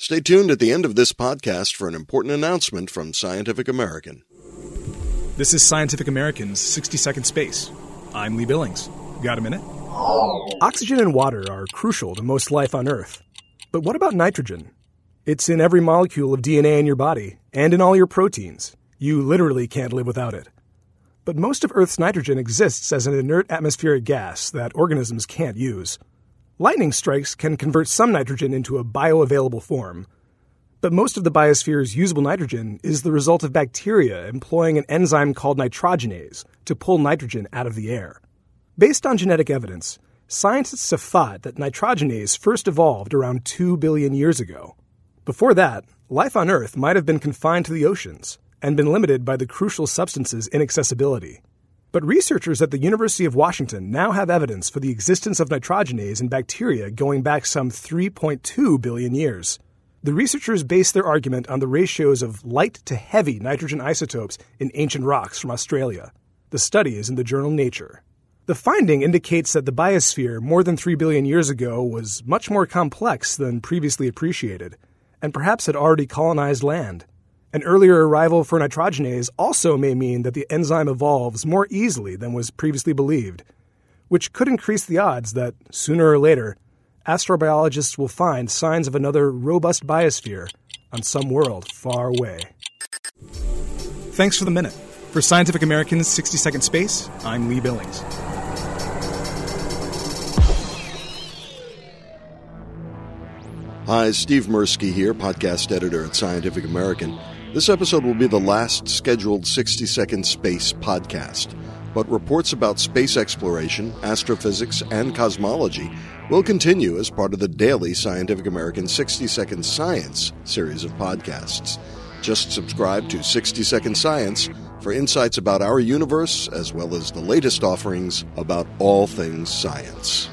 Stay tuned at the end of this podcast for an important announcement from Scientific American. This is Scientific American's 60 Second Space. I'm Lee Billings. Got a minute? Oxygen and water are crucial to most life on Earth. But what about nitrogen? It's in every molecule of DNA in your body and in all your proteins. You literally can't live without it. But most of Earth's nitrogen exists as an inert atmospheric gas that organisms can't use. Lightning strikes can convert some nitrogen into a bioavailable form. But most of the biosphere's usable nitrogen is the result of bacteria employing an enzyme called nitrogenase to pull nitrogen out of the air. Based on genetic evidence, scientists have thought that nitrogenase first evolved around 2 billion years ago. Before that, life on Earth might have been confined to the oceans and been limited by the crucial substance's inaccessibility. But researchers at the University of Washington now have evidence for the existence of nitrogenase in bacteria going back some 3.2 billion years. The researchers base their argument on the ratios of light to heavy nitrogen isotopes in ancient rocks from Australia. The study is in the journal Nature. The finding indicates that the biosphere more than 3 billion years ago was much more complex than previously appreciated, and perhaps had already colonized land. An earlier arrival for nitrogenase also may mean that the enzyme evolves more easily than was previously believed, which could increase the odds that, sooner or later, astrobiologists will find signs of another robust biosphere on some world far away. Thanks for the minute. For Scientific American's 60 Second Space, I'm Lee Billings. Hi, Steve Mirsky here, podcast editor at Scientific American. This episode will be the last scheduled 60 Second Space podcast, but reports about space exploration, astrophysics, and cosmology will continue as part of the daily Scientific American 60 Second Science series of podcasts. Just subscribe to 60 Second Science for insights about our universe as well as the latest offerings about all things science.